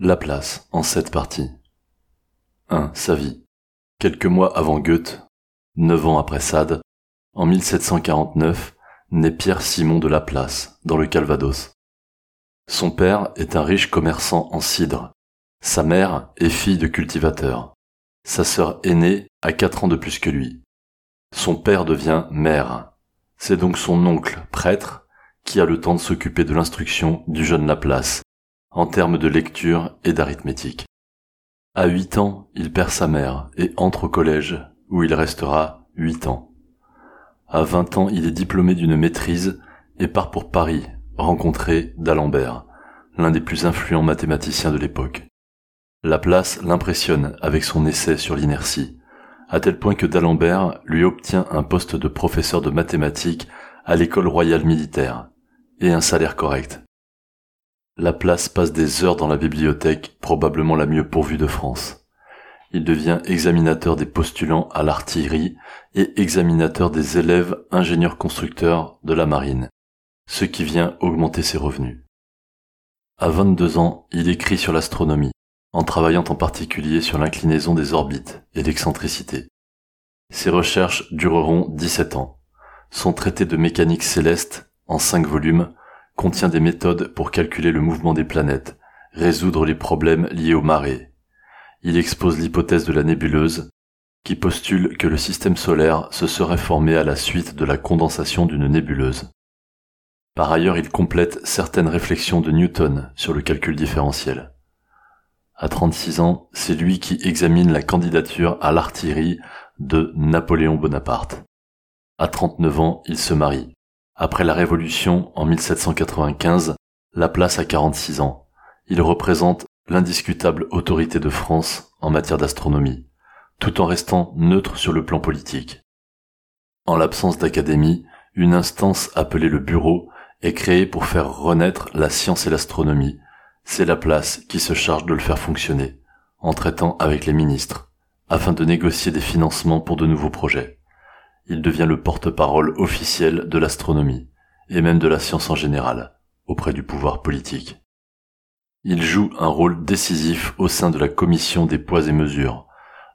Laplace, en sept parties. 1. Sa vie. Quelques mois avant Goethe, neuf ans après Sade, en 1749, naît Pierre Simon de Laplace, dans le Calvados. Son père est un riche commerçant en cidre. Sa mère est fille de cultivateur. Sa sœur aînée a quatre ans de plus que lui. Son père devient maire. C'est donc son oncle, prêtre, qui a le temps de s'occuper de l'instruction du jeune Laplace, en termes de lecture et d'arithmétique. À huit ans, il perd sa mère et entre au collège, où il restera huit ans. À vingt ans, il est diplômé d'une maîtrise et part pour Paris rencontrer d'Alembert, l'un des plus influents mathématiciens de l'époque. Laplace l'impressionne avec son essai sur l'inertie, à tel point que d'Alembert lui obtient un poste de professeur de mathématiques à l'école royale militaire, et un salaire correct. Laplace passe des heures dans la bibliothèque, probablement la mieux pourvue de France. Il devient examinateur des postulants à l'artillerie et examinateur des élèves ingénieurs constructeurs de la marine, ce qui vient augmenter ses revenus. À 22 ans, il écrit sur l'astronomie, en travaillant en particulier sur l'inclinaison des orbites et l'excentricité. Ses recherches dureront 17 ans. Son traité de mécanique céleste, en 5 volumes, contient des méthodes pour calculer le mouvement des planètes, résoudre les problèmes liés aux marées. Il expose l'hypothèse de la nébuleuse, qui postule que le système solaire se serait formé à la suite de la condensation d'une nébuleuse. Par ailleurs, il complète certaines réflexions de Newton sur le calcul différentiel. À 36 ans, c'est lui qui examine la candidature à l'artillerie de Napoléon Bonaparte. À 39 ans, il se marie. Après la Révolution, en 1795, Laplace a 46 ans. Il représente l'indiscutable autorité de France en matière d'astronomie, tout en restant neutre sur le plan politique. En l'absence d'académie, une instance appelée le Bureau est créée pour faire renaître la science et l'astronomie. C'est Laplace qui se charge de le faire fonctionner, en traitant avec les ministres, afin de négocier des financements pour de nouveaux projets il devient le porte-parole officiel de l'astronomie, et même de la science en général, auprès du pouvoir politique. Il joue un rôle décisif au sein de la commission des poids et mesures,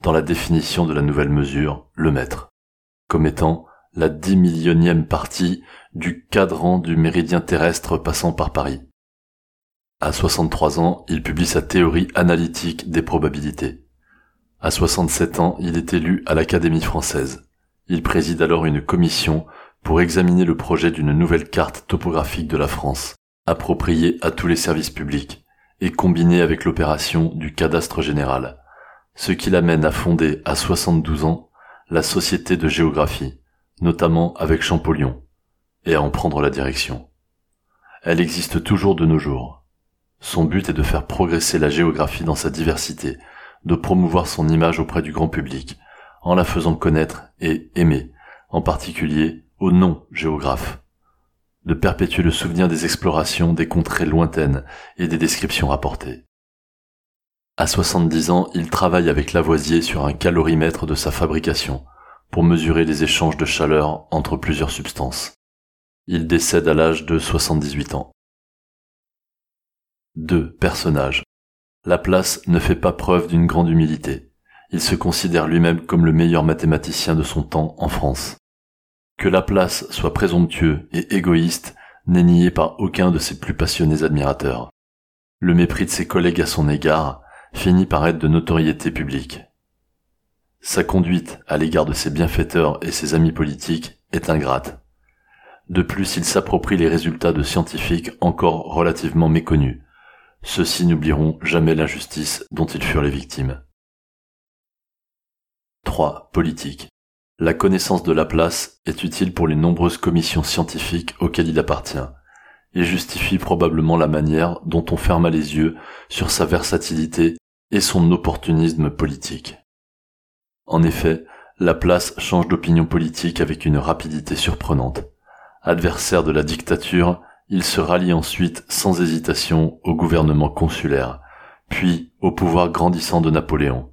dans la définition de la nouvelle mesure, le mètre, comme étant la dix millionième partie du cadran du méridien terrestre passant par Paris. À 63 ans, il publie sa théorie analytique des probabilités. À 67 ans, il est élu à l'Académie française. Il préside alors une commission pour examiner le projet d'une nouvelle carte topographique de la France, appropriée à tous les services publics et combinée avec l'opération du cadastre général, ce qui l'amène à fonder à 72 ans la Société de géographie, notamment avec Champollion, et à en prendre la direction. Elle existe toujours de nos jours. Son but est de faire progresser la géographie dans sa diversité, de promouvoir son image auprès du grand public, en la faisant connaître et aimer, en particulier aux non-géographes, de perpétuer le souvenir des explorations des contrées lointaines et des descriptions rapportées. À 70 ans, il travaille avec Lavoisier sur un calorimètre de sa fabrication pour mesurer les échanges de chaleur entre plusieurs substances. Il décède à l'âge de 78 ans. 2. Personnages. Laplace ne fait pas preuve d'une grande humilité il se considère lui-même comme le meilleur mathématicien de son temps en France. Que Laplace soit présomptueux et égoïste n'est nié par aucun de ses plus passionnés admirateurs. Le mépris de ses collègues à son égard finit par être de notoriété publique. Sa conduite à l'égard de ses bienfaiteurs et ses amis politiques est ingrate. De plus, il s'approprie les résultats de scientifiques encore relativement méconnus. Ceux-ci n'oublieront jamais l'injustice dont ils furent les victimes. 3. Politique. La connaissance de Laplace est utile pour les nombreuses commissions scientifiques auxquelles il appartient, et justifie probablement la manière dont on ferma les yeux sur sa versatilité et son opportunisme politique. En effet, Laplace change d'opinion politique avec une rapidité surprenante. Adversaire de la dictature, il se rallie ensuite sans hésitation au gouvernement consulaire, puis au pouvoir grandissant de Napoléon.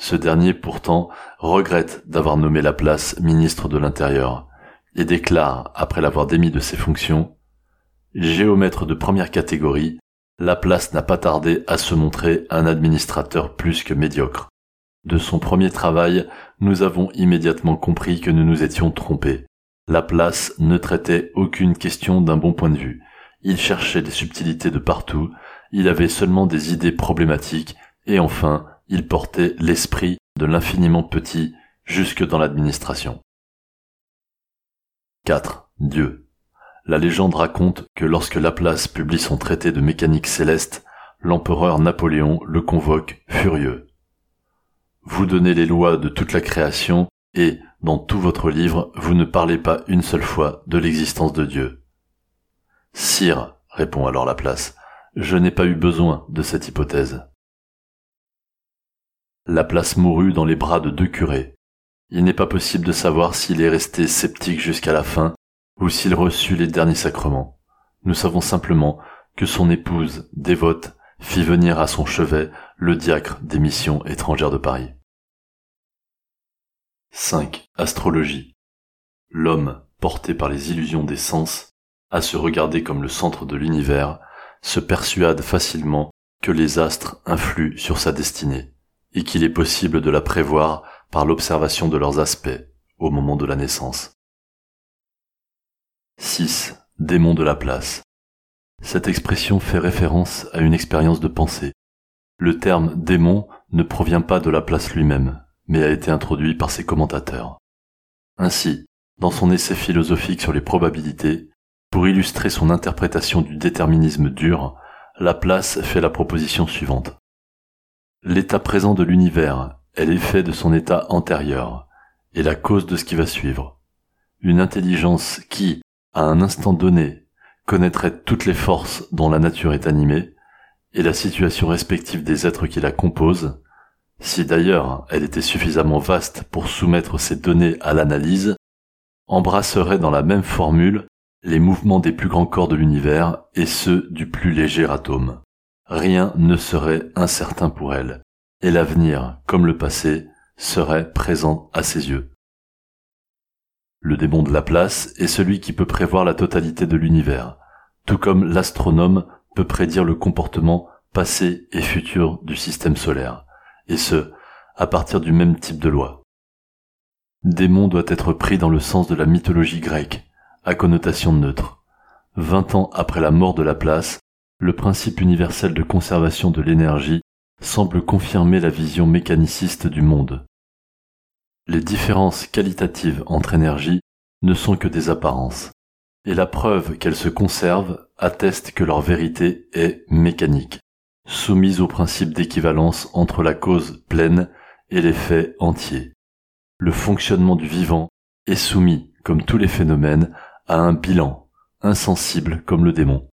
Ce dernier pourtant regrette d'avoir nommé Laplace ministre de l'Intérieur et déclare, après l'avoir démis de ses fonctions, Géomètre de première catégorie, Laplace n'a pas tardé à se montrer un administrateur plus que médiocre. De son premier travail, nous avons immédiatement compris que nous nous étions trompés. Laplace ne traitait aucune question d'un bon point de vue. Il cherchait des subtilités de partout, il avait seulement des idées problématiques, et enfin, il portait l'esprit de l'infiniment petit jusque dans l'administration. 4. Dieu. La légende raconte que lorsque Laplace publie son traité de mécanique céleste, l'empereur Napoléon le convoque furieux. Vous donnez les lois de toute la création et, dans tout votre livre, vous ne parlez pas une seule fois de l'existence de Dieu. Sire, répond alors Laplace, je n'ai pas eu besoin de cette hypothèse. Laplace mourut dans les bras de deux curés. Il n'est pas possible de savoir s'il est resté sceptique jusqu'à la fin ou s'il reçut les derniers sacrements. Nous savons simplement que son épouse, dévote, fit venir à son chevet le diacre des missions étrangères de Paris. 5. Astrologie. L'homme, porté par les illusions des sens, à se regarder comme le centre de l'univers, se persuade facilement que les astres influent sur sa destinée, et qu'il est possible de la prévoir par l'observation de leurs aspects au moment de la naissance. 6. Démon de la place. Cette expression fait référence à une expérience de pensée. Le terme démon ne provient pas de la place lui-même, mais a été introduit par ses commentateurs. Ainsi, dans son essai philosophique sur les probabilités, pour illustrer son interprétation du déterminisme dur, Laplace fait la proposition suivante. L'état présent de l'univers est l'effet de son état antérieur, et la cause de ce qui va suivre. Une intelligence qui, à un instant donné, connaîtrait toutes les forces dont la nature est animée, et la situation respective des êtres qui la composent, si d'ailleurs elle était suffisamment vaste pour soumettre ces données à l'analyse, embrasserait dans la même formule les mouvements des plus grands corps de l'univers et ceux du plus léger atome. Rien ne serait incertain pour elle, et l'avenir, comme le passé, serait présent à ses yeux. Le démon de la place est celui qui peut prévoir la totalité de l'univers, tout comme l'astronome peut prédire le comportement passé et futur du système solaire, et ce, à partir du même type de loi. Démon doit être pris dans le sens de la mythologie grecque, à connotation neutre. Vingt ans après la mort de la place, le principe universel de conservation de l'énergie semble confirmer la vision mécaniciste du monde. Les différences qualitatives entre énergies ne sont que des apparences, et la preuve qu'elles se conservent atteste que leur vérité est mécanique, soumise au principe d'équivalence entre la cause pleine et l'effet entier. Le fonctionnement du vivant est soumis, comme tous les phénomènes, à un bilan, insensible comme le démon,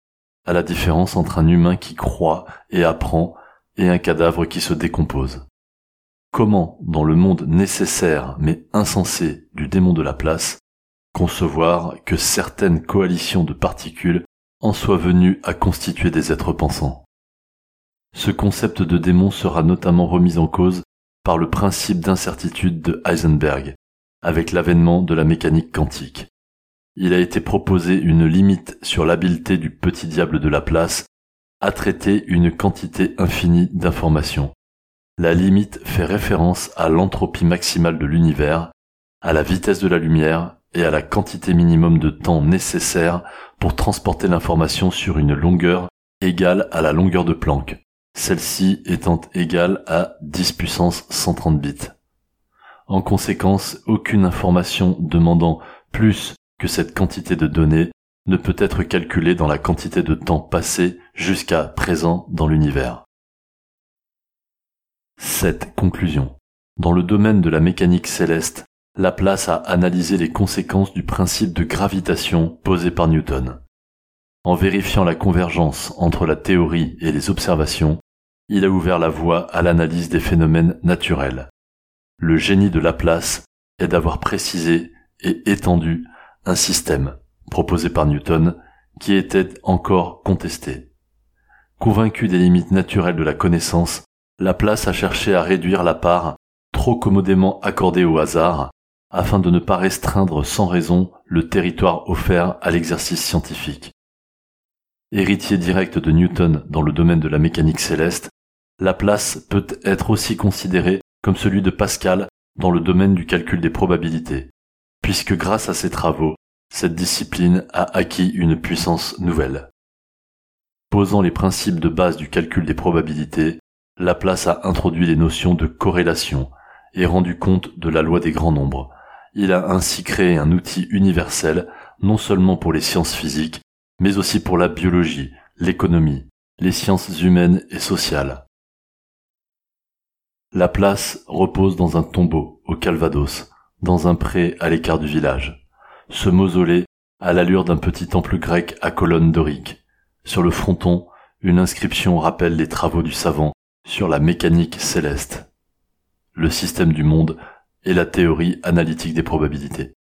à la différence entre un humain qui croit et apprend et un cadavre qui se décompose. Comment, dans le monde nécessaire mais insensé du démon de la place, concevoir que certaines coalitions de particules en soient venues à constituer des êtres pensants? Ce concept de démon sera notamment remis en cause par le principe d'incertitude de Heisenberg, avec l'avènement de la mécanique quantique. Il a été proposé une limite sur l'habileté du petit diable de la place à traiter une quantité infinie d'informations, la limite fait référence à l'entropie maximale de l'univers, à la vitesse de la lumière et à la quantité minimum de temps nécessaire pour transporter l'information sur une longueur égale à la longueur de Planck, celle-ci étant égale à 10 puissance 130 bits. En conséquence, aucune information demandant plus que cette quantité de données ne peut être calculée dans la quantité de temps passé jusqu'à présent dans l'univers. Cette conclusion. Dans le domaine de la mécanique céleste, Laplace a analysé les conséquences du principe de gravitation posé par Newton. En vérifiant la convergence entre la théorie et les observations, il a ouvert la voie à l'analyse des phénomènes naturels. Le génie de Laplace est d'avoir précisé et étendu un système proposé par Newton qui était encore contesté. Convaincu des limites naturelles de la connaissance, Laplace a cherché à réduire la part, trop commodément accordée au hasard, afin de ne pas restreindre sans raison le territoire offert à l'exercice scientifique. Héritier direct de Newton dans le domaine de la mécanique céleste, Laplace peut être aussi considéré comme celui de Pascal dans le domaine du calcul des probabilités, puisque grâce à ses travaux, cette discipline a acquis une puissance nouvelle. Posant les principes de base du calcul des probabilités, Laplace a introduit les notions de corrélation et rendu compte de la loi des grands nombres. Il a ainsi créé un outil universel non seulement pour les sciences physiques, mais aussi pour la biologie, l'économie, les sciences humaines et sociales. Laplace repose dans un tombeau au Calvados, dans un pré à l'écart du village. Ce mausolée a l'allure d'un petit temple grec à colonnes doriques. Sur le fronton, une inscription rappelle les travaux du savant sur la mécanique céleste, le système du monde et la théorie analytique des probabilités.